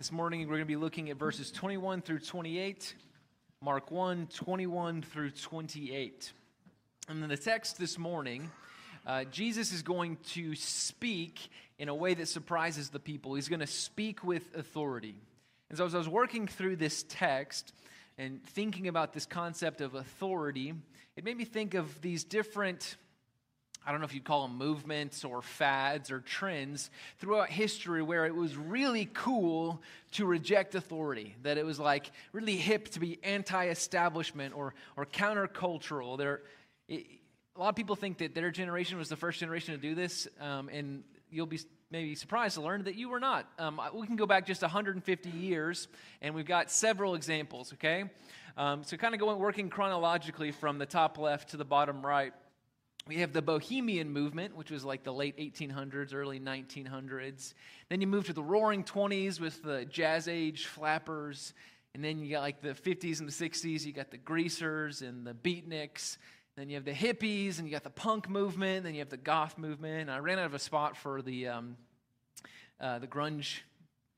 This morning we're going to be looking at verses 21 through 28, Mark 1, 21 through 28. And in the text this morning, uh, Jesus is going to speak in a way that surprises the people. He's going to speak with authority. And so as I was working through this text and thinking about this concept of authority, it made me think of these different I don't know if you'd call them movements or fads or trends throughout history where it was really cool to reject authority, that it was like really hip to be anti establishment or, or countercultural. There, it, a lot of people think that their generation was the first generation to do this, um, and you'll be maybe surprised to learn that you were not. Um, we can go back just 150 years, and we've got several examples, okay? Um, so, kind of going working chronologically from the top left to the bottom right we have the Bohemian movement, which was like the late 1800s, early 1900s. Then you move to the Roaring 20s with the Jazz Age flappers. And then you got like the 50s and the 60s, you got the greasers and the beatniks. Then you have the hippies and you got the punk movement. Then you have the goth movement. And I ran out of a spot for the, um, uh, the grunge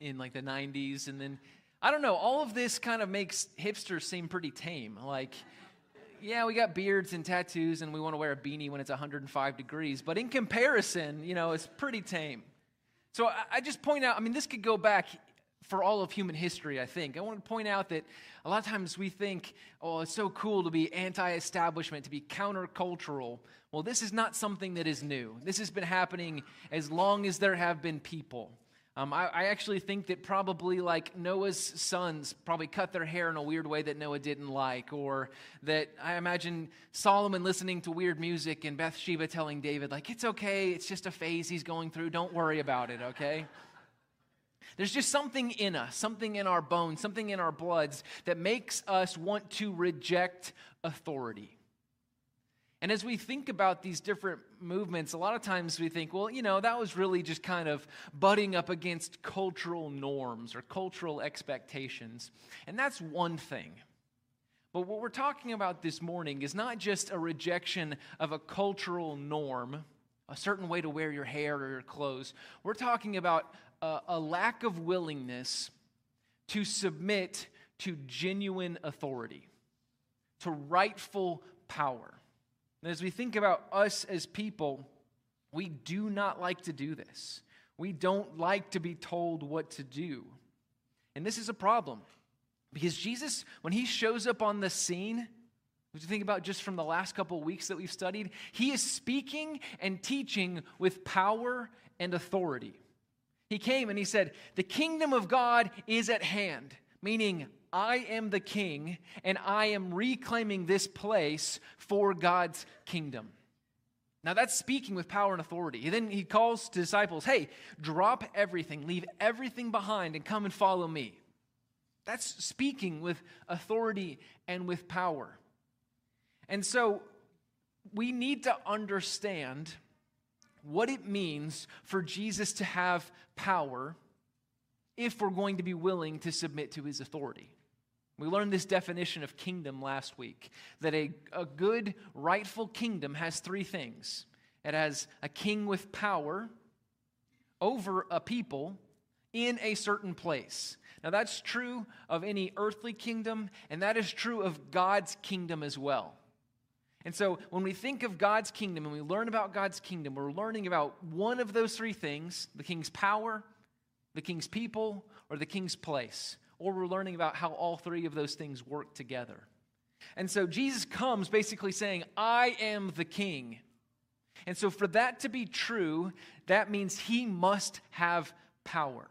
in like the 90s. And then, I don't know, all of this kind of makes hipsters seem pretty tame. Like, yeah, we got beards and tattoos and we want to wear a beanie when it's 105 degrees. But in comparison, you know, it's pretty tame. So I, just point out, I mean, this could go back for all of human history, I think. I want to point out that a lot of times we think, oh, it's so cool to be anti establishment, to be countercultural. Well, this is not something that is new. This has been happening as long as there have been people. Um, I, I, actually think that probably like Noah's sons probably cut their hair in a weird way that Noah didn't like, or that I imagine Solomon listening to weird music and Bathsheba telling David, like, it's okay, it's just a phase he's going through, don't worry about it, okay? There's just something in us, something in our bones, something in our bloods that makes us want to reject authority. And as we think about these different movements, a lot of times we think, well, you know, that was really just kind of butting up against cultural norms or cultural expectations. And that's one thing. But what we're talking about this morning is not just a rejection of a cultural norm, a certain way to wear your hair or your clothes. We're talking about a, a lack of willingness to submit to genuine authority, to rightful power. And as we think about us as people, we do not like to do this. We don't like to be told what to do. And this is a problem because Jesus, when he shows up on the scene, if you think about just from the last couple weeks that we've studied, he is speaking and teaching with power and authority. He came and he said, The kingdom of God is at hand, meaning I am the king, and I am reclaiming this place for God's kingdom. Now that's speaking with power and authority. Then he calls to disciples, hey, drop everything, leave everything behind, and come and follow me. That's speaking with authority and with power. And so we need to understand what it means for Jesus to have power if we're going to be willing to submit to his authority. We learned this definition of kingdom last week that a, a good, rightful kingdom has three things it has a king with power over a people in a certain place. Now, that's true of any earthly kingdom, and that is true of God's kingdom as well. And so, when we think of God's kingdom and we learn about God's kingdom, we're learning about one of those three things the king's power, the king's people, or the king's place or we're learning about how all three of those things work together. And so Jesus comes basically saying, I am the king. And so, for that to be true, that means he must have power.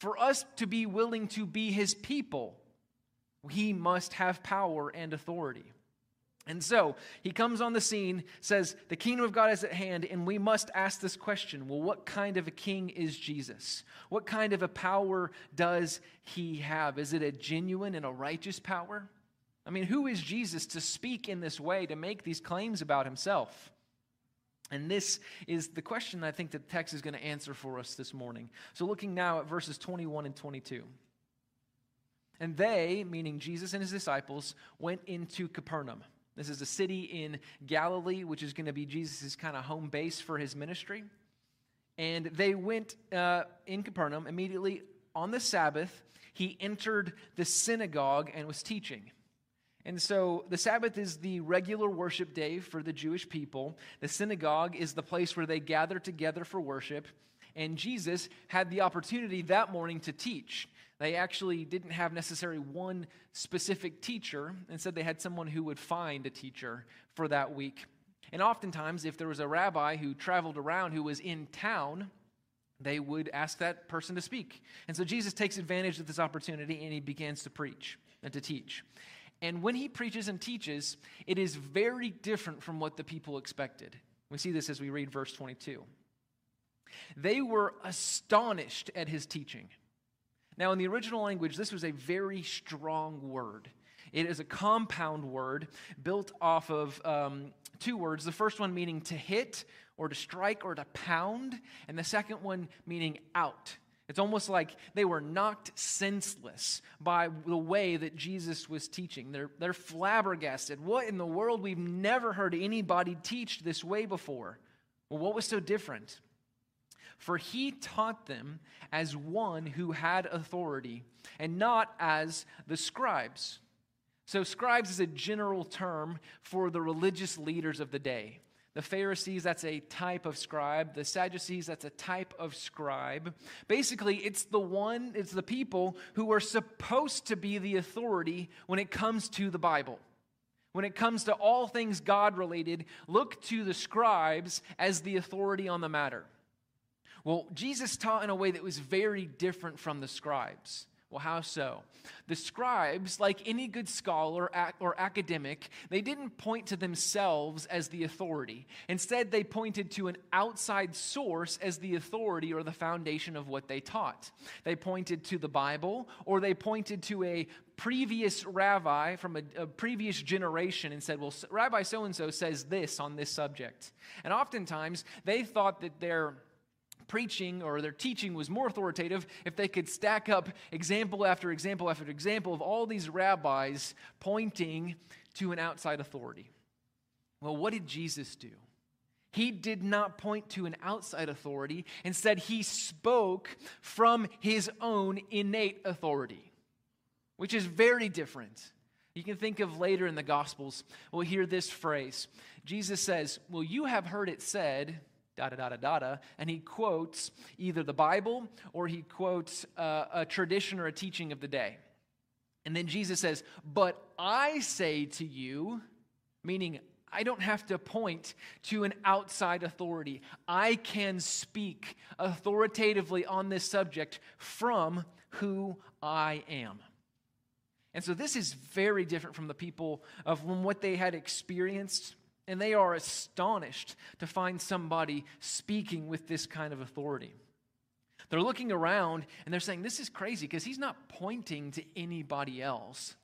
For us to be willing to be his people, he must have power and authority. And so he comes on the scene, says, The kingdom of God is at hand, and we must ask this question well, what kind of a king is Jesus? What kind of a power does he have? Is it a genuine and a righteous power? I mean, who is Jesus to speak in this way, to make these claims about himself? And this is the question I think the text is going to answer for us this morning. So, looking now at verses 21 and 22. And they, meaning Jesus and his disciples, went into Capernaum this is a city in Galilee, which is going to be Jesus' kind of home base for his ministry. And they went uh, in Capernaum. Immediately, on the Sabbath, he entered the synagogue and was teaching. And so the Sabbath is the regular worship day for the Jewish people. The synagogue is the place where they gather together for worship. And Jesus had the opportunity that morning to teach. They actually didn't have necessarily one specific teacher. Instead, they had someone who would find a teacher for that week. And oftentimes, if there was a rabbi who traveled around who was in town, they would ask that person to speak. And so Jesus takes advantage of this opportunity and he begins to preach and to teach. And when he preaches and teaches, it is very different from what the people expected. We see this as we read verse 22. They were astonished at his teaching. Now, in the original language, this was a very strong word. It is a compound word built off of um, two words. The first one meaning to hit or to strike or to pound, and the second one meaning out. It's almost like they were knocked senseless by the way that Jesus was teaching. They're, they're flabbergasted. What in the world? We've never heard anybody teach this way before. Well, what was so different? For he taught them as one who had authority, and not as the scribes. So, scribes is a general term for the religious leaders of the day. The Pharisees, that's a type of scribe. The Sadducees, that's a type of scribe. Basically, it's the one, it's the people who are supposed to be the authority when it comes to the Bible. When it comes to all things God related, look to the scribes as the authority on the matter. Well, Jesus taught in a way that was very different from the scribes. Well, how so? The scribes, like any good scholar or academic, they didn't point to themselves as the authority. Instead, they pointed to an outside source as the authority or the foundation of what they taught. They pointed to the Bible or they pointed to a previous rabbi from a, a previous generation and said, Well, Rabbi so and so says this on this subject. And oftentimes, they thought that their preaching or their teaching was more authoritative if they could stack up example after example after example of all these rabbis pointing to an outside authority. Well, what did Jesus do? He did not point to an outside authority. Instead, he spoke from his own innate authority, which is very different. You can think of later in the Gospels, we'll hear this phrase. Jesus says, Well, you have heard it said, da da da da da and he quotes either the Bible or he quotes uh, a tradition or a teaching of the day. And then Jesus says, But I say to you, meaning I don't have to point to an outside authority. I can speak authoritatively on this subject from who I am. And so this is very different from the people of what they had experienced and they are astonished to find somebody speaking with this kind of authority. They're looking around and they're saying, This is crazy because he's not pointing to anybody else.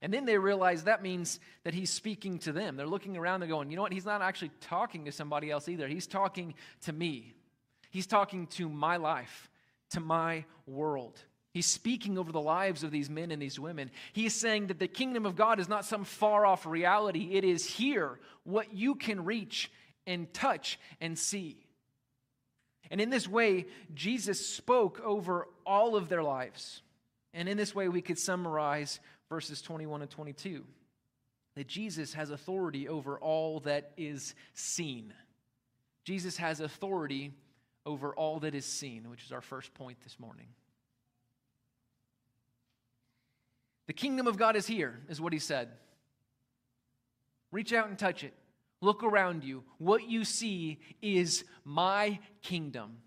And then they realize that means that he's speaking to them. They're looking around, they're going, You know what? He's not actually talking to somebody else either. He's talking to me. He's talking to my life, to my world. He's speaking over the lives of these men and these women. He is saying that the kingdom of God is not some far off reality, it is here, what you can reach and touch and see. And in this way, Jesus spoke over all of their lives. And in this way, we could summarize verses 21 and 22 that Jesus has authority over all that is seen. Jesus has authority over all that is seen, which is our first point this morning. The kingdom of God is here, is what he said. Reach out and touch it. Look around you. What you see is my kingdom.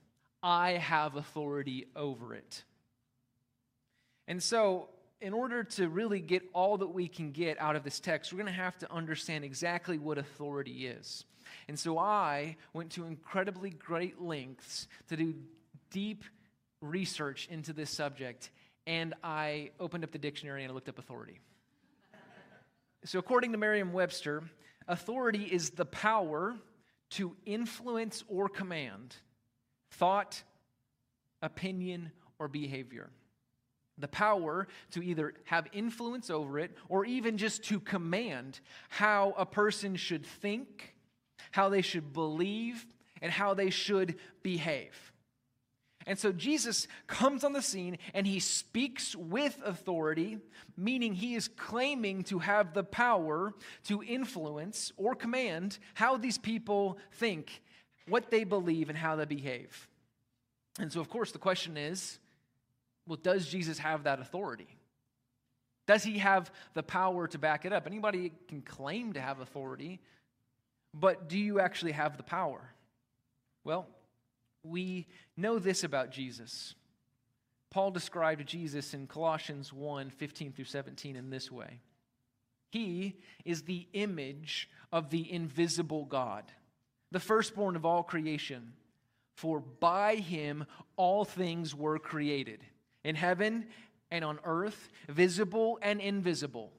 I have authority over it. And so, in order to really get all that we can get out of this text, we're going to have to understand exactly what authority is. And so, I went to incredibly great lengths to do deep research into this subject and I opened up the dictionary and I looked up authority. so, according to Merriam Webster, authority is the power to influence or command thought, opinion, or behavior. The power to either have influence over it or even just to command how a person should think, how they should believe, and how they should behave. And so Jesus comes on the scene and he speaks with authority, meaning he is claiming to have the power to influence or command how these people think, what they believe, and how they behave. And so, of course, the question is well, does Jesus have that authority? Does he have the power to back it up? Anybody can claim to have authority, but do you actually have the power? Well, we know this about Jesus. Paul described Jesus in Colossians 1 15 through 17 in this way He is the image of the invisible God, the firstborn of all creation. For by him all things were created, in heaven and on earth, visible and invisible.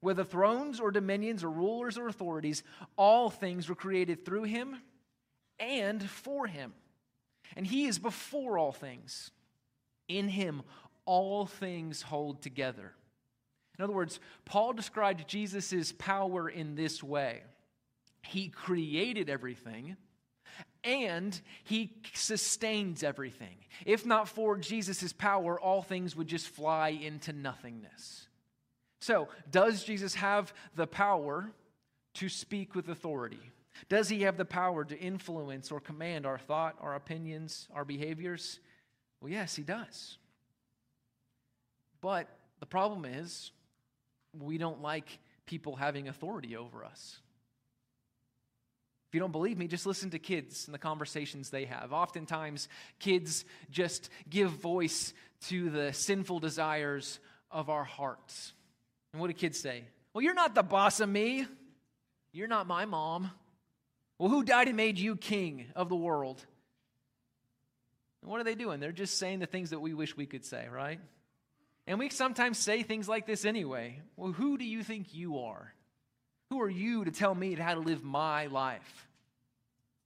Whether thrones or dominions or rulers or authorities, all things were created through him and for him. And he is before all things. In him, all things hold together. In other words, Paul described Jesus' power in this way He created everything and he sustains everything. If not for Jesus' power, all things would just fly into nothingness. So, does Jesus have the power to speak with authority? Does he have the power to influence or command our thought, our opinions, our behaviors? Well, yes, he does. But the problem is, we don't like people having authority over us. If you don't believe me, just listen to kids and the conversations they have. Oftentimes, kids just give voice to the sinful desires of our hearts. And what do kids say? Well, you're not the boss of me. You're not my mom. Well, who died and made you king of the world? And what are they doing? They're just saying the things that we wish we could say, right? And we sometimes say things like this anyway. Well, who do you think you are? Who are you to tell me how to live my life?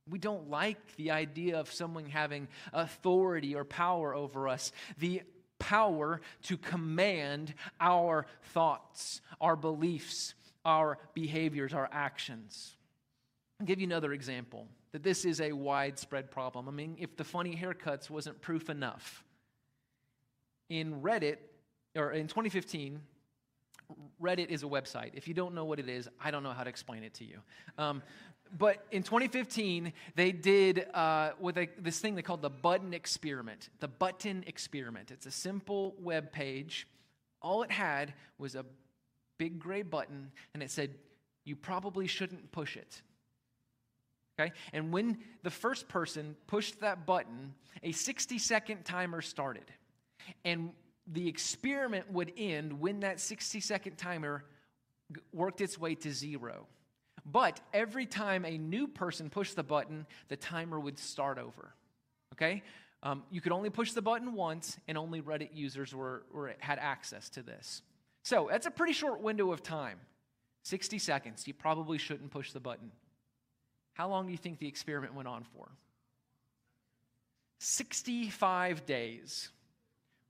We don't like the idea of someone having authority or power over us. The power to command our thoughts, our beliefs, our behaviors, our actions. I'll give you another example that this is a widespread problem. I mean, if the funny haircuts wasn't proof enough, in Reddit, or in 2015, Reddit is a website. If you don't know what it is, I don't know how to explain it to you. Um, but in 2015, they did uh, with a, this thing they called the button experiment. The button experiment. It's a simple web page. All it had was a big gray button, and it said, You probably shouldn't push it. Okay? And when the first person pushed that button, a 60 second timer started. And the experiment would end when that 60 second timer worked its way to zero. But every time a new person pushed the button, the timer would start over. Okay? Um, you could only push the button once, and only Reddit users were, were, had access to this. So that's a pretty short window of time 60 seconds. You probably shouldn't push the button. How long do you think the experiment went on for? 65 days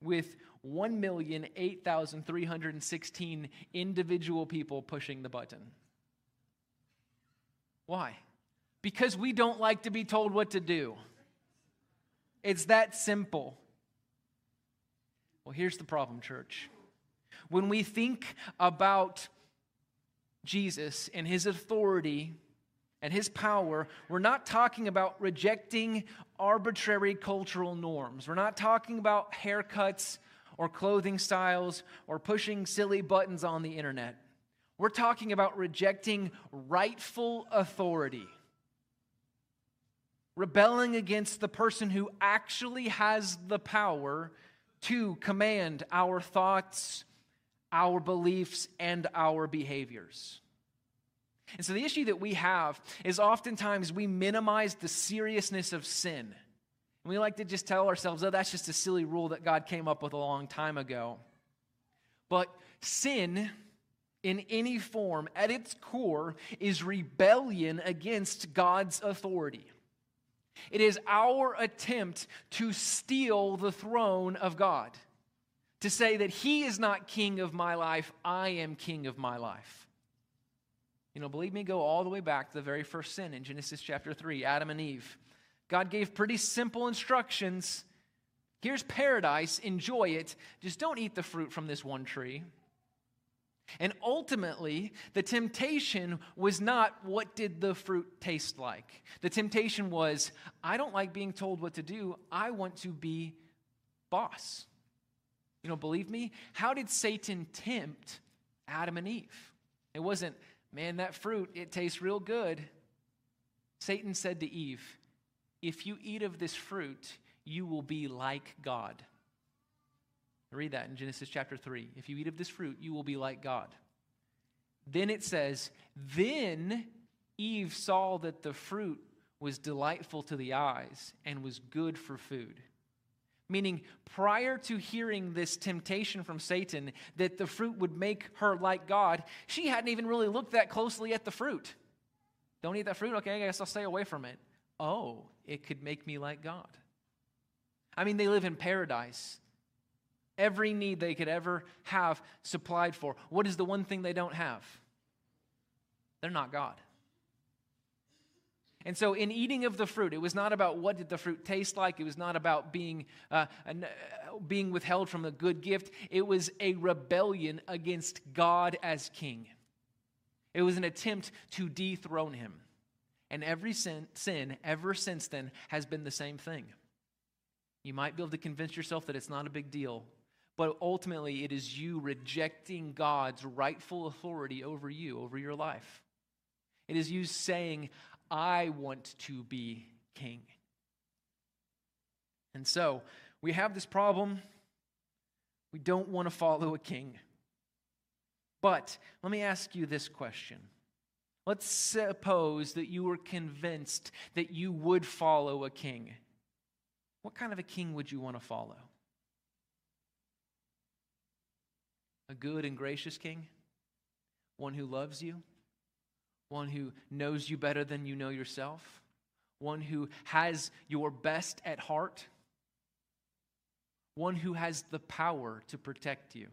with 1,008,316 individual people pushing the button. Why? Because we don't like to be told what to do. It's that simple. Well, here's the problem, church. When we think about Jesus and his authority and his power, we're not talking about rejecting arbitrary cultural norms. We're not talking about haircuts or clothing styles or pushing silly buttons on the internet. We're talking about rejecting rightful authority, rebelling against the person who actually has the power to command our thoughts, our beliefs, and our behaviors. And so the issue that we have is oftentimes we minimize the seriousness of sin. And we like to just tell ourselves, oh, that's just a silly rule that God came up with a long time ago. But sin in any form, at its core, is rebellion against God's authority. It is our attempt to steal the throne of God, to say that He is not king of my life, I am king of my life. You know, believe me, go all the way back to the very first sin in Genesis chapter 3, Adam and Eve. God gave pretty simple instructions, Here's paradise, enjoy it. Just don't eat the fruit from this one tree. And ultimately, the temptation was not what did the fruit taste like. The temptation was, I don't like being told what to do. I want to be boss. You know, believe me? How did Satan tempt Adam and Eve? It wasn't, man, that fruit, it tastes real good. Satan said to Eve, if you eat of this fruit, you will be like God. Read that in Genesis chapter 3. If you eat of this fruit, you will be like God. Then it says, Then Eve saw that the fruit was delightful to the eyes and was good for food. Meaning, prior to hearing this temptation from Satan that the fruit would make her like God, she hadn't even really looked that closely at the fruit. Don't eat that fruit? Okay, I guess I'll stay away from it. Oh, it could make me like God. I mean, they live in paradise. Every need they could ever have supplied for. What is the one thing they don't have? They're not God. And so, in eating of the fruit, it was not about what did the fruit taste like. It was not about being, uh, uh, being withheld from a good gift. It was a rebellion against God as king. It was an attempt to dethrone him. And every sin, sin ever since then has been the same thing. You might be able to convince yourself that it's not a big deal, but ultimately, it is you rejecting God's rightful authority over you, over your life. It is you saying, I want to be king. And so, we have this problem. We don't want to follow a king. But let me ask you this question. Let's suppose that you were convinced that you would follow a king. What kind of a king would you want to follow? a good and gracious king, one who loves you, one who knows you better than you know yourself, one who has your best at heart, one who has the power to protect you.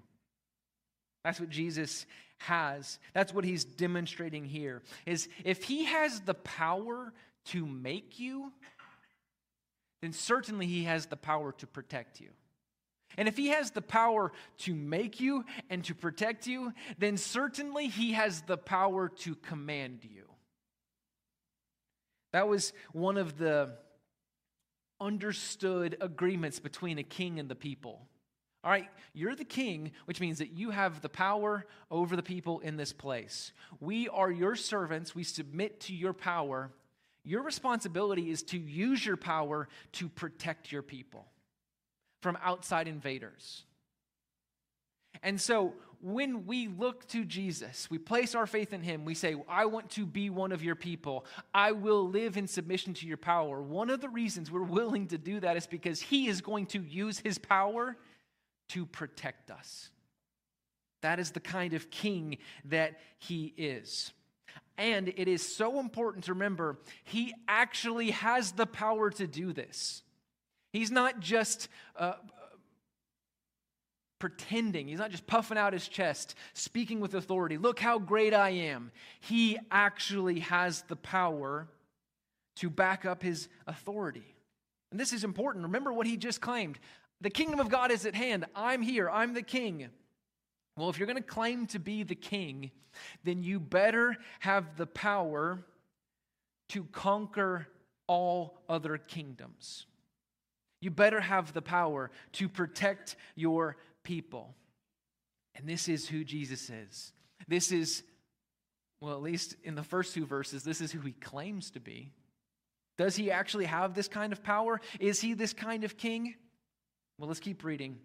That's what Jesus has. That's what he's demonstrating here. Is if he has the power to make you, then certainly he has the power to protect you. And if he has the power to make you and to protect you, then certainly he has the power to command you. That was one of the understood agreements between a king and the people. All right, you're the king, which means that you have the power over the people in this place. We are your servants, we submit to your power. Your responsibility is to use your power to protect your people from outside invaders. And so when we look to Jesus, we place our faith in him, we say, I want to be one of your people. I will live in submission to your power. One of the reasons we're willing to do that is because he is going to use his power to protect us. That is the kind of king that he is. And it is so important to remember, he actually has the power to do this. He's not just uh, pretending, he's not just puffing out his chest, speaking with authority. Look how great I am. He actually has the power to back up his authority. And this is important. Remember what he just claimed the kingdom of God is at hand. I'm here, I'm the king. Well, if you're going to claim to be the king, then you better have the power to conquer all other kingdoms. You better have the power to protect your people. And this is who Jesus is. This is, well, at least in the first two verses, this is who he claims to be. Does he actually have this kind of power? Is he this kind of king? Well, let's keep reading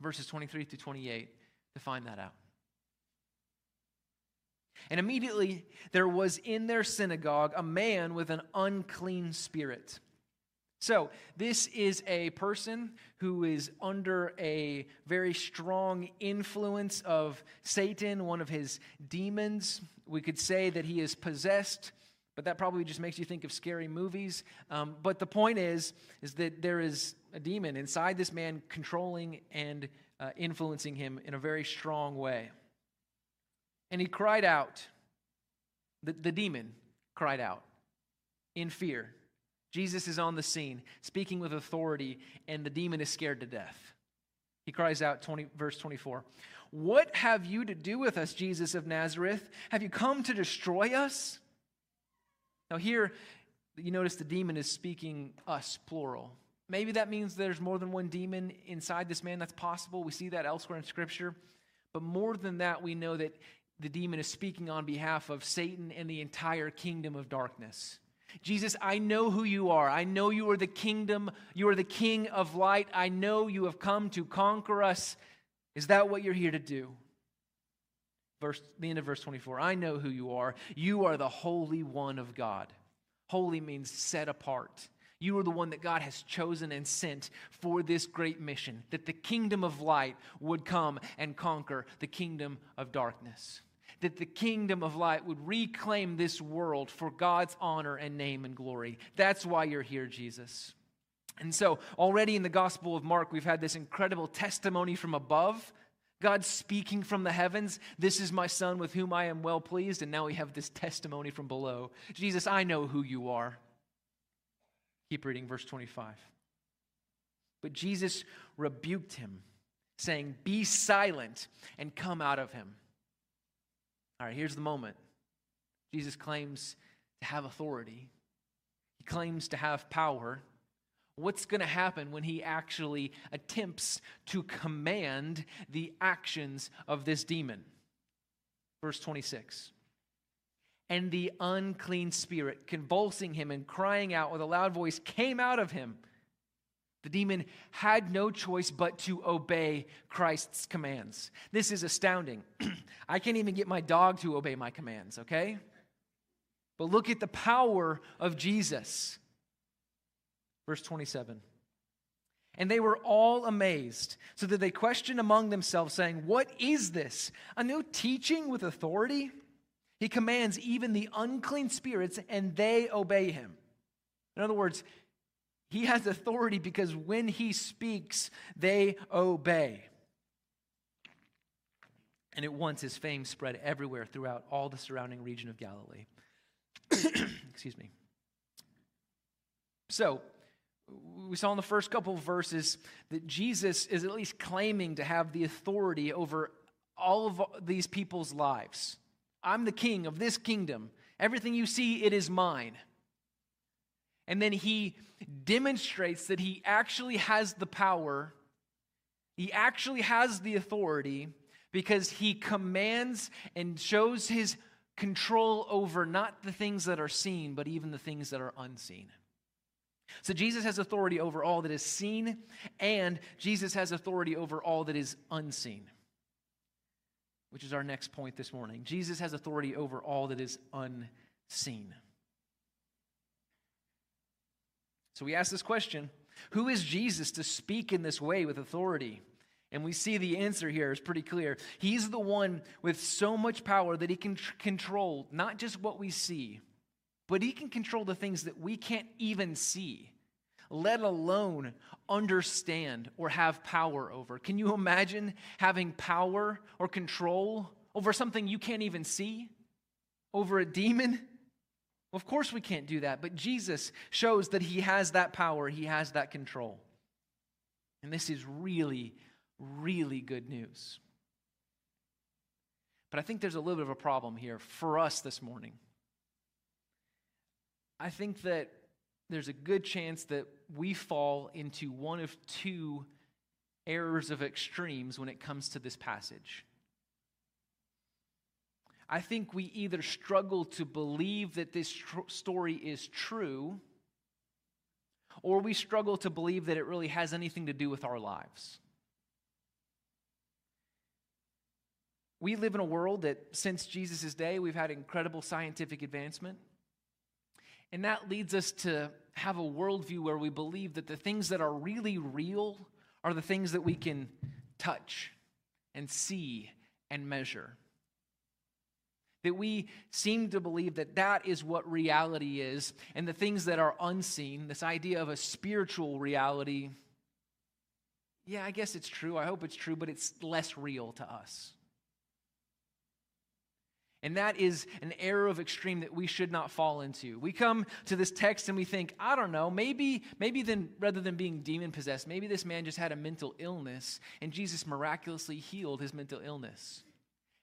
verses 23 to 28 to find that out. And immediately there was in their synagogue a man with an unclean spirit so, this is a person who is under a very strong influence of Satan, one of his demons. We could say that he is possessed, but that probably just makes you think of scary movies. Um, but the point is, is that there is a demon inside this man controlling and uh, influencing him in a very strong way. And he cried out, the, the demon cried out in fear Jesus is on the scene, speaking with authority, and the demon is scared to death. He cries out, 20, verse 24, What have you to do with us, Jesus of Nazareth? Have you come to destroy us? Now, here, you notice the demon is speaking us, plural. Maybe that means there's more than one demon inside this man. That's possible. We see that elsewhere in Scripture. But more than that, we know that the demon is speaking on behalf of Satan and the entire kingdom of darkness. Jesus, I know who you are. I know you are the kingdom, you are the king of light. I know you have come to conquer us. Is that what you're here to do? Verse the end of verse 24. I know who you are. You are the holy one of God. Holy means set apart. You are the one that God has chosen and sent for this great mission, that the kingdom of light would come and conquer the kingdom of darkness that the kingdom of light would reclaim this world for God's honor and name and glory. That's why you're here, Jesus. And so, already in the Gospel of Mark, we've had this incredible testimony from above. God speaking from the heavens, This is my Son with whom I am well pleased. And now we have this testimony from below Jesus, I know who you are. Keep reading verse 25. But Jesus rebuked him, saying, Be silent and come out of him. All right, here's the moment. Jesus claims to have authority, he claims to have power. What's going to happen when he actually attempts to command the actions of this demon? Verse 26. And the unclean spirit, convulsing him and crying out with a loud voice, came out of him. The demon had no choice but to obey Christ's commands. This is astounding. I can't even get my dog to obey my commands, okay? But look at the power of Jesus. Verse 27. And they were all amazed, so that they questioned among themselves, saying, What is this? A new teaching with authority? He commands even the unclean spirits, and they obey him. In other words, he has authority because when he speaks, they obey. And at once his fame spread everywhere throughout all the surrounding region of Galilee. Excuse me. So, we saw in the first couple of verses that Jesus is at least claiming to have the authority over all of these people's lives. I'm the king of this kingdom. Everything you see, it is mine. And then he demonstrates that he actually has the power, he actually has the authority because he commands and shows his control over not the things that are seen, but even the things that are unseen. So Jesus has authority over all that is seen, and Jesus has authority over all that is unseen, which is our next point this morning. Jesus has authority over all that is unseen. So we ask this question Who is Jesus to speak in this way with authority? And we see the answer here is pretty clear. He's the one with so much power that he can tr- control not just what we see, but he can control the things that we can't even see, let alone understand or have power over. Can you imagine having power or control over something you can't even see? Over a demon? Of course, we can't do that, but Jesus shows that he has that power, he has that control. And this is really, really good news. But I think there's a little bit of a problem here for us this morning. I think that there's a good chance that we fall into one of two errors of extremes when it comes to this passage. I think we either struggle to believe that this tr- story is true, or we struggle to believe that it really has anything to do with our lives. We live in a world that since Jesus' day, we've had incredible scientific advancement. And that leads us to have a worldview where we believe that the things that are really real are the things that we can touch and see and measure that we seem to believe that that is what reality is, and the things that are unseen, this idea of a spiritual reality, yeah, I guess it's true. I hope it's true, but it's less real to us. And that is an error of extreme that we should not fall into. We come to this text and we think, I don't know, maybe, maybe then rather than being demon possessed, maybe this man just had a mental illness and Jesus miraculously healed his mental illness.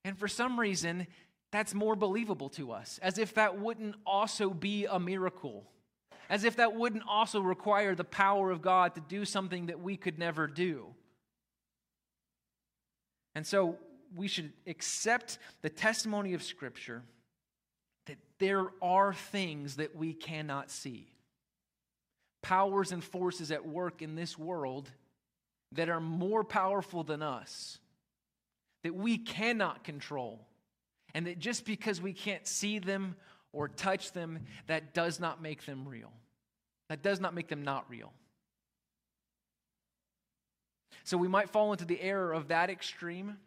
And for some reason, that's more believable to us, as if that wouldn't also be a miracle, as if that wouldn't also require the power of God to do something that we could never do. And so we should accept the testimony of Scripture that there are things that we cannot see, powers and forces at work in this world that are more powerful than us, that we cannot control, and that just because we can't see them or touch them, that does not make them real. That does not make them not real. So we might fall into the error of that extreme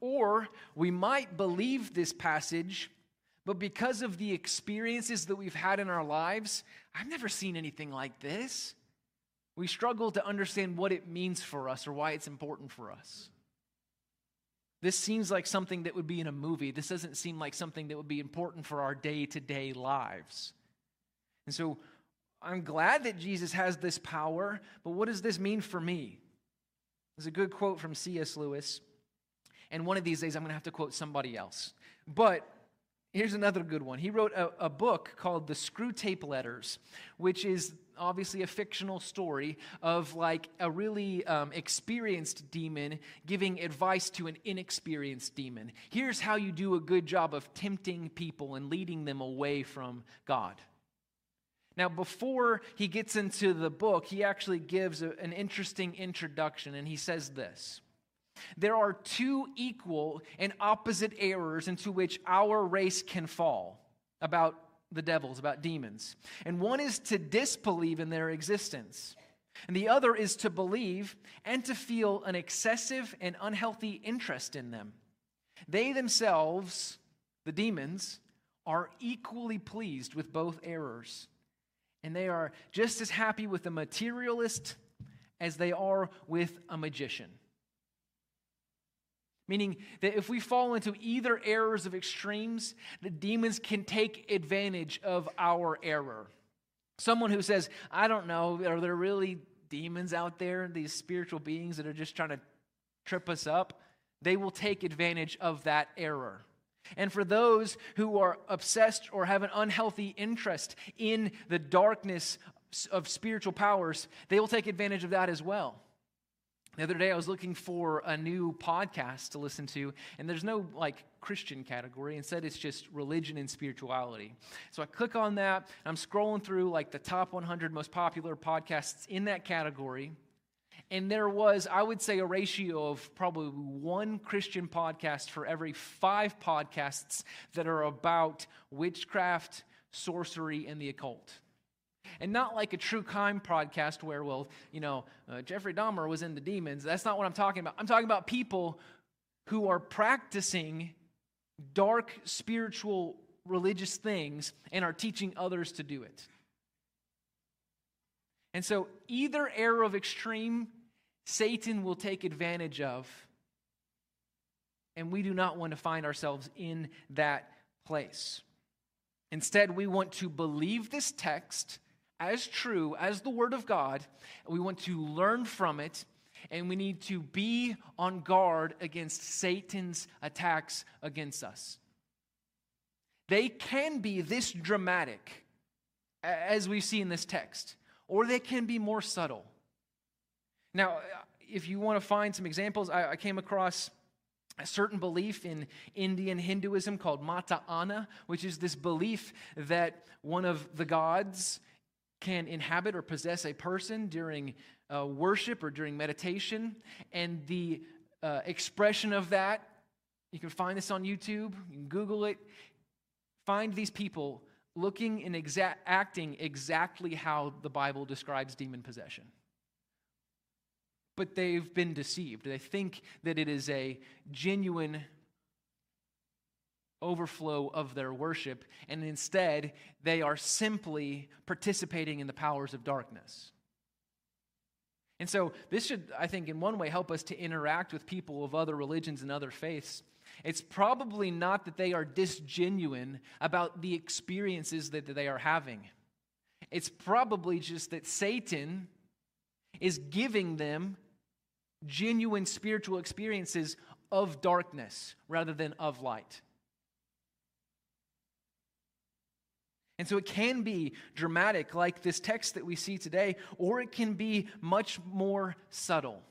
or we might believe this passage, but because of the experiences that we've had in our lives, I've never seen anything like this. We struggle to understand what it means for us or why it's important for us. This seems like something that would be in a movie. This doesn't seem like something that would be important for our day to day lives. And so I'm glad that Jesus has this power, but what does this mean for me? There's a good quote from C.S. Lewis. And one of these days, I'm going to have to quote somebody else. But here's another good one. He wrote a, a book called The Screwtape Letters, which is obviously a fictional story of like a really um, experienced demon giving advice to an inexperienced demon. Here's how you do a good job of tempting people and leading them away from God. Now, before he gets into the book, he actually gives a, an interesting introduction, and he says this there are two equal and opposite errors into which our race can fall about the devils, about demons. And one is to disbelieve in their existence, and the other is to believe and to feel an excessive and unhealthy interest in them. They themselves, the demons, are equally pleased with both errors, and they are just as happy with a materialist as they are with a magician. Meaning that if we fall into either errors of extremes, the demons can take advantage of our error. Someone who says, I don't know, are there really demons out there, these spiritual beings that are just trying to trip us up? They will take advantage of that error. And for those who are obsessed or have an unhealthy interest in the darkness of spiritual powers, they will take advantage of that as well. The other day, I was looking for a new podcast to listen to, and there's no like Christian category. Instead, it's just religion and spirituality. So I click on that. And I'm scrolling through like the top 100 most popular podcasts in that category. And there was, I would say, a ratio of probably one Christian podcast for every five podcasts that are about witchcraft, sorcery, and the occult. And not like a true crime podcast where, well, you know, uh, Jeffrey Dahmer was in the demons. That's not what I'm talking about. I'm talking about people who are practicing dark spiritual religious things and are teaching others to do it. And so, either error of extreme, Satan will take advantage of. And we do not want to find ourselves in that place. Instead, we want to believe this text as true as the Word of God. We want to learn from it, and we need to be on guard against Satan's attacks against us. They can be this dramatic, as we see in this text, or they can be more subtle. Now, if you want to find some examples, I, I came across a certain belief in Indian Hinduism called Mata Ana, which is this belief that one of the gods can inhabit or possess a person during uh, worship or during meditation. And the uh, expression of that, you can find this on YouTube, you can Google it. Find these people looking and exa- acting exactly how the Bible describes demon possession. But they've been deceived. They think that it is a genuine overflow of their worship, and instead they are simply participating in the powers of darkness. And so, this should, I think, in one way help us to interact with people of other religions and other faiths. It's probably not that they are disgenuine about the experiences that they are having. It's probably just that Satan is giving them genuine spiritual experiences of darkness rather than of light. And so it can be dramatic, like this text that we see today, or it can be much more subtle.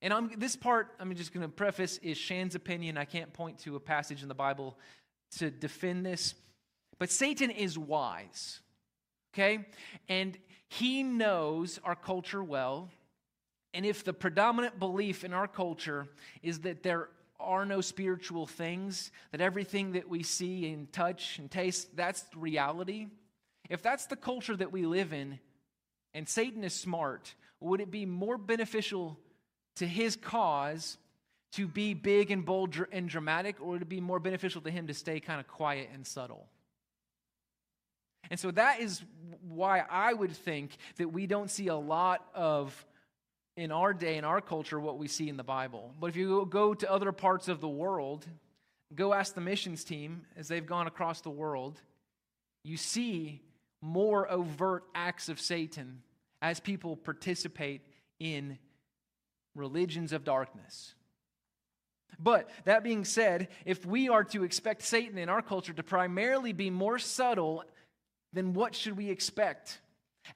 And I'm, this part, I'm just going to preface, is Shan's opinion. I can't point to a passage in the Bible to defend this. But Satan is wise, okay? And he knows our culture well. And if the predominant belief in our culture is that there are no spiritual things, that everything that we see and touch and taste, that's reality. If that's the culture that we live in, and Satan is smart, would it be more beneficial to his cause to be big and bold and dramatic, or would it be more beneficial to him to stay kind of quiet and subtle? And so that is why I would think that we don't see a lot of in our day, in our culture, what we see in the Bible. But if you go to other parts of the world, go ask the missions team as they've gone across the world, you see more overt acts of Satan as people participate in religions of darkness. But that being said, if we are to expect Satan in our culture to primarily be more subtle, then what should we expect?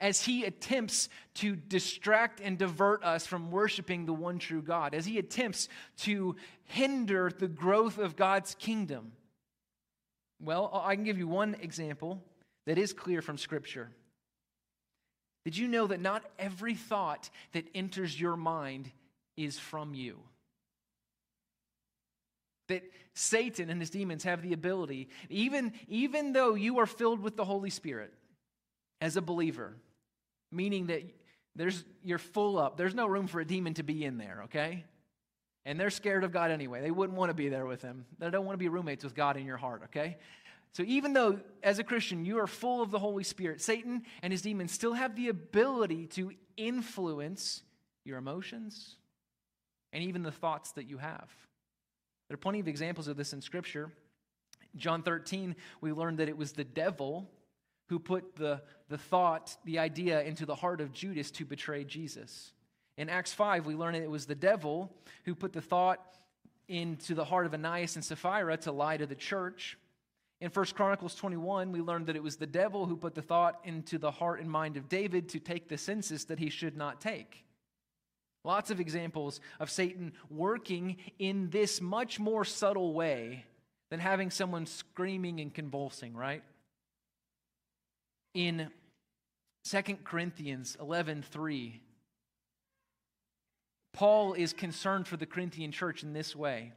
As he attempts to distract and divert us from worshiping the one true God, as he attempts to hinder the growth of God's kingdom. Well, I can give you one example that is clear from Scripture. Did you know that not every thought that enters your mind is from you? That Satan and his demons have the ability, even, even though you are filled with the Holy Spirit, as a believer, meaning that there's, you're full up. There's no room for a demon to be in there, okay? And they're scared of God anyway. They wouldn't want to be there with him. They don't want to be roommates with God in your heart, okay? So even though as a Christian you are full of the Holy Spirit, Satan and his demons still have the ability to influence your emotions and even the thoughts that you have. There are plenty of examples of this in Scripture. John 13, we learned that it was the devil who put the, the thought, the idea into the heart of Judas to betray Jesus. In Acts 5, we learn it was the devil who put the thought into the heart of Ananias and Sapphira to lie to the church. In 1 Chronicles 21, we learned that it was the devil who put the thought into the heart and mind of David to take the census that he should not take. Lots of examples of Satan working in this much more subtle way than having someone screaming and convulsing, right? in 2 Corinthians 11:3 Paul is concerned for the Corinthian church in this way.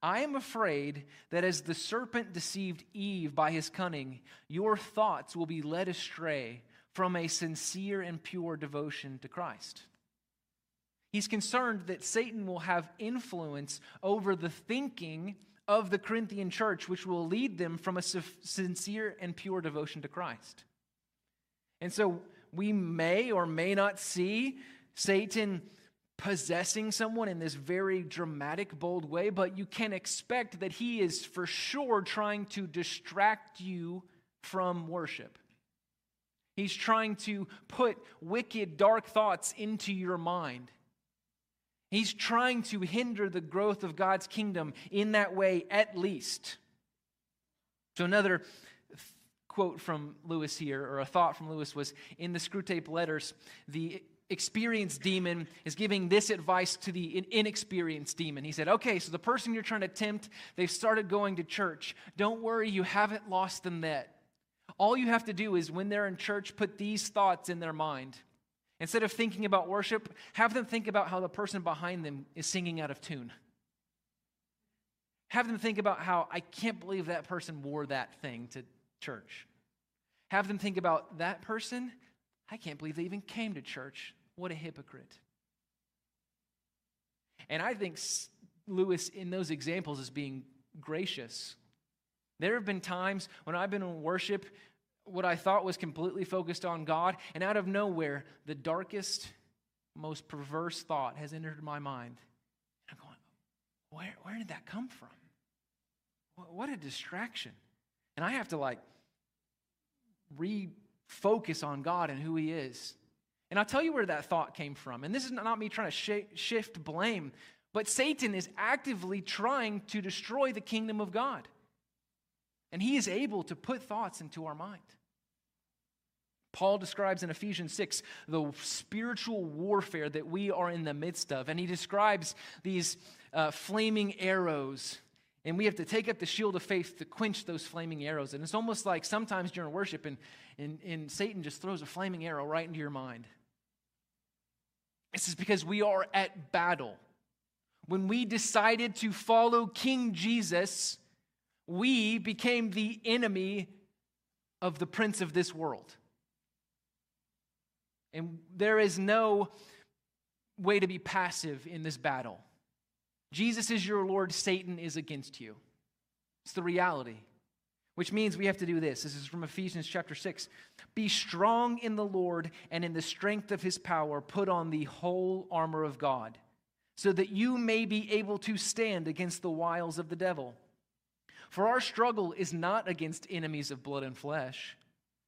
I am afraid that as the serpent deceived Eve by his cunning, your thoughts will be led astray from a sincere and pure devotion to Christ. He's concerned that Satan will have influence over the thinking of the Corinthian church, which will lead them from a sincere and pure devotion to Christ. And so we may or may not see Satan possessing someone in this very dramatic, bold way, but you can expect that he is for sure trying to distract you from worship. He's trying to put wicked, dark thoughts into your mind. He's trying to hinder the growth of God's kingdom in that way, at least. So, another quote from Lewis here, or a thought from Lewis, was in the Screwtape letters, the experienced demon is giving this advice to the inexperienced demon. He said, Okay, so the person you're trying to tempt, they've started going to church. Don't worry, you haven't lost them yet. All you have to do is, when they're in church, put these thoughts in their mind. Instead of thinking about worship, have them think about how the person behind them is singing out of tune. Have them think about how I can't believe that person wore that thing to church. Have them think about that person. I can't believe they even came to church. What a hypocrite. And I think Lewis, in those examples, is being gracious. There have been times when I've been in worship what I thought was completely focused on God, and out of nowhere, the darkest, most perverse thought has entered my mind. I'm going, where, where did that come from? What a distraction. And I have to like refocus on God and who He is. And I'll tell you where that thought came from. And this is not me trying to sh- shift blame, but Satan is actively trying to destroy the kingdom of God. And he is able to put thoughts into our mind. Paul describes in Ephesians 6 the spiritual warfare that we are in the midst of. And he describes these uh, flaming arrows. And we have to take up the shield of faith to quench those flaming arrows. And it's almost like sometimes during worship, and, and, and Satan just throws a flaming arrow right into your mind. This is because we are at battle. When we decided to follow King Jesus, we became the enemy of the prince of this world. And there is no way to be passive in this battle. Jesus is your Lord, Satan is against you. It's the reality. Which means we have to do this. This is from Ephesians chapter 6. Be strong in the Lord and in the strength of his power. Put on the whole armor of God, so that you may be able to stand against the wiles of the devil. For our struggle is not against enemies of blood and flesh,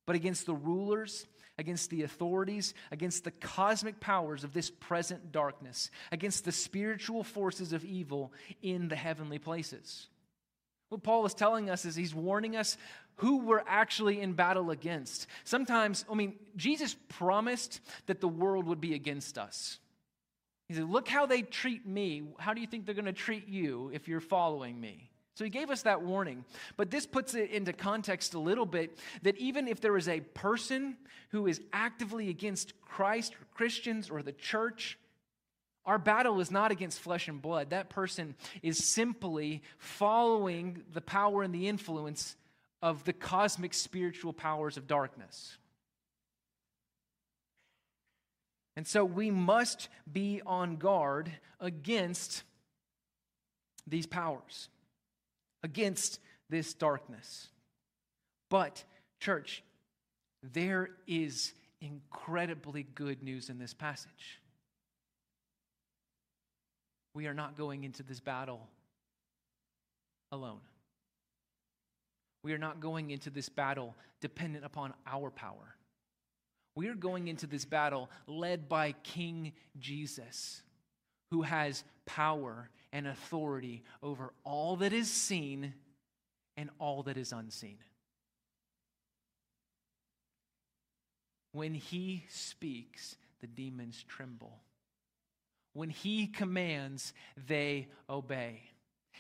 but against the rulers against the authorities, against the cosmic powers of this present darkness, against the spiritual forces of evil in the heavenly places. What Paul is telling us is he's warning us who we're actually in battle against. Sometimes, I mean, Jesus promised that the world would be against us. He said, Look how they treat me. How do you think they're going to treat you if you're following me? So he gave us that warning. But this puts it into context a little bit that even if there is a person who is actively against Christ, or Christians, or the church, our battle is not against flesh and blood. That person is simply following the power and the influence of the cosmic spiritual powers of darkness. And so we must be on guard against these powers against this darkness. But, church, there is incredibly good news in this passage. We are not going into this battle alone. We are not going into this battle dependent upon our power. We are going into this battle led by King Jesus, who has power and authority over all that is seen and all that is unseen. When he speaks, the demons tremble. When he commands, they obey.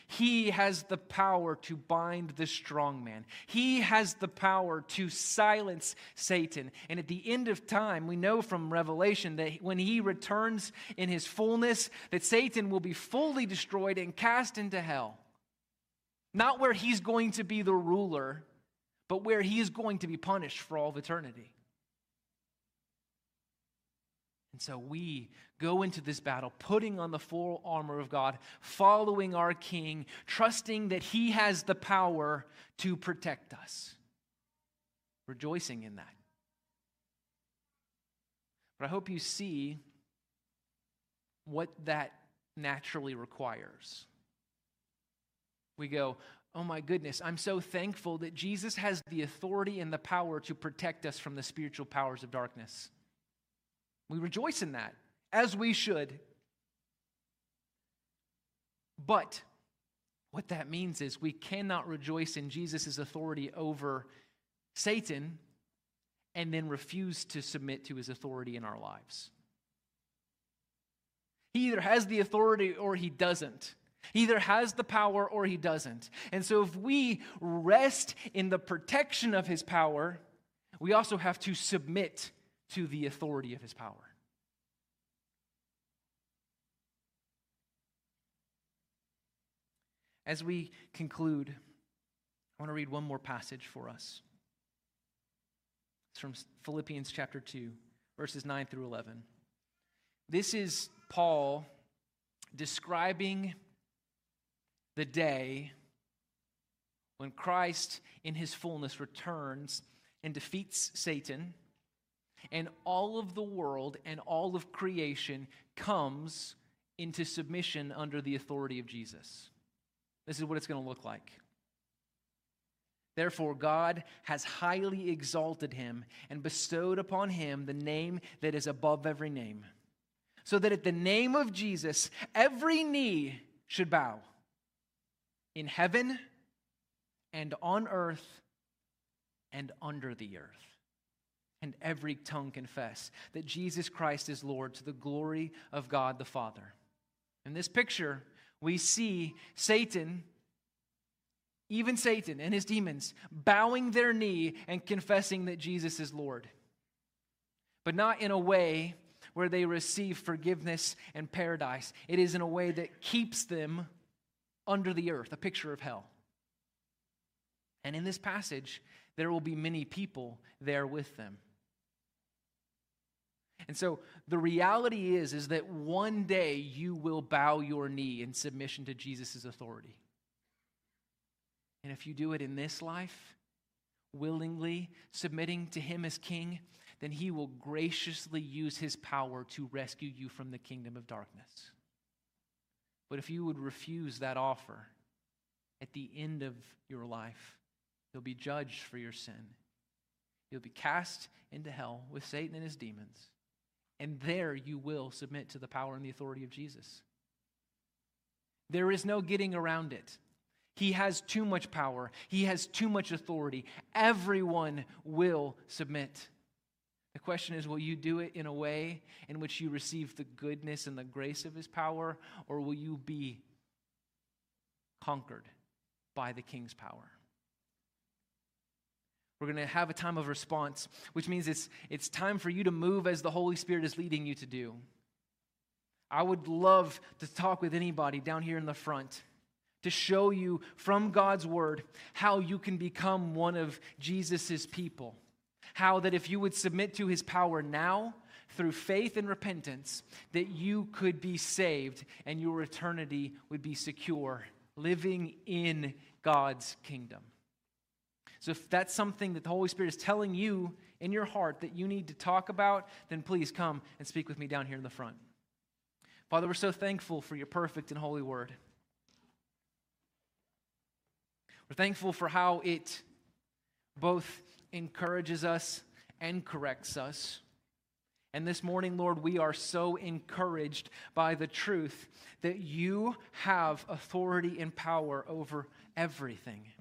He has the power to bind the strong man. He has the power to silence Satan. And at the end of time, we know from Revelation that when he returns in his fullness, that Satan will be fully destroyed and cast into hell. Not where he's going to be the ruler, but where he is going to be punished for all of eternity. And so we go into this battle putting on the full armor of God, following our King, trusting that He has the power to protect us, rejoicing in that. But I hope you see what that naturally requires. We go, Oh my goodness, I'm so thankful that Jesus has the authority and the power to protect us from the spiritual powers of darkness. We rejoice in that, as we should. But what that means is we cannot rejoice in Jesus' authority over Satan and then refuse to submit to his authority in our lives. He either has the authority or he doesn't. He either has the power or he doesn't. And so if we rest in the protection of his power, we also have to submit to the authority of his power. As we conclude, I want to read one more passage for us. It's from Philippians chapter 2, verses 9 through 11. This is Paul describing the day when Christ in his fullness returns and defeats Satan, and all of the world and all of creation comes into submission under the authority of Jesus. This is what it's going to look like. Therefore, God has highly exalted him and bestowed upon him the name that is above every name, so that at the name of Jesus, every knee should bow in heaven and on earth and under the earth. And every tongue confess that Jesus Christ is Lord to the glory of God the Father. In this picture, we see Satan even Satan and his demons, bowing their knee and confessing that Jesus is Lord. But not in a way where they receive forgiveness and paradise. It is in a way that keeps them under the earth, a picture of hell. And in this passage, there will be many people there with them. And so the reality is is that one day you will bow your knee in submission to Jesus' authority. And if you do it in this life, willingly submitting to Him as King, then He will graciously use His power to rescue you from the kingdom of darkness. But if you would refuse that offer at the end of your life, you'll be judged for your sin. You'll be cast into hell with Satan and his demons. And there you will submit to the power and the authority of Jesus. There is no getting around it. He has too much power, he has too much authority. Everyone will submit. The question is will you do it in a way in which you receive the goodness and the grace of his power, or will you be conquered by the king's power? We're going to have a time of response, which means it's, it's time for you to move as the Holy Spirit is leading you to do. I would love to talk with anybody down here in the front to show you from God's word how you can become one of Jesus' people. How that if you would submit to his power now, through faith and repentance, that you could be saved and your eternity would be secure, living in God's kingdom. So, if that's something that the Holy Spirit is telling you in your heart that you need to talk about, then please come and speak with me down here in the front. Father, we're so thankful for your perfect and holy word. We're thankful for how it both encourages us and corrects us. And this morning, Lord, we are so encouraged by the truth that you have authority and power over everything.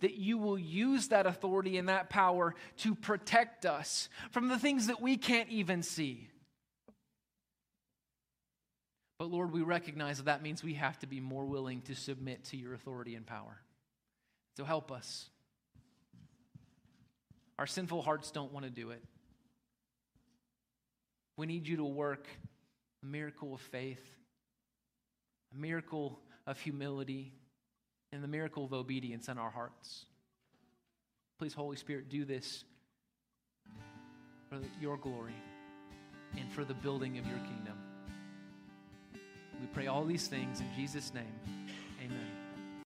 That you will use that authority and that power to protect us from the things that we can't even see. But Lord, we recognize that that means we have to be more willing to submit to your authority and power. So help us. Our sinful hearts don't want to do it. We need you to work a miracle of faith, a miracle of humility, and the miracle of obedience in our hearts. Please, Holy Spirit, do this for your glory and for the building of your kingdom. We pray all these things in Jesus' name.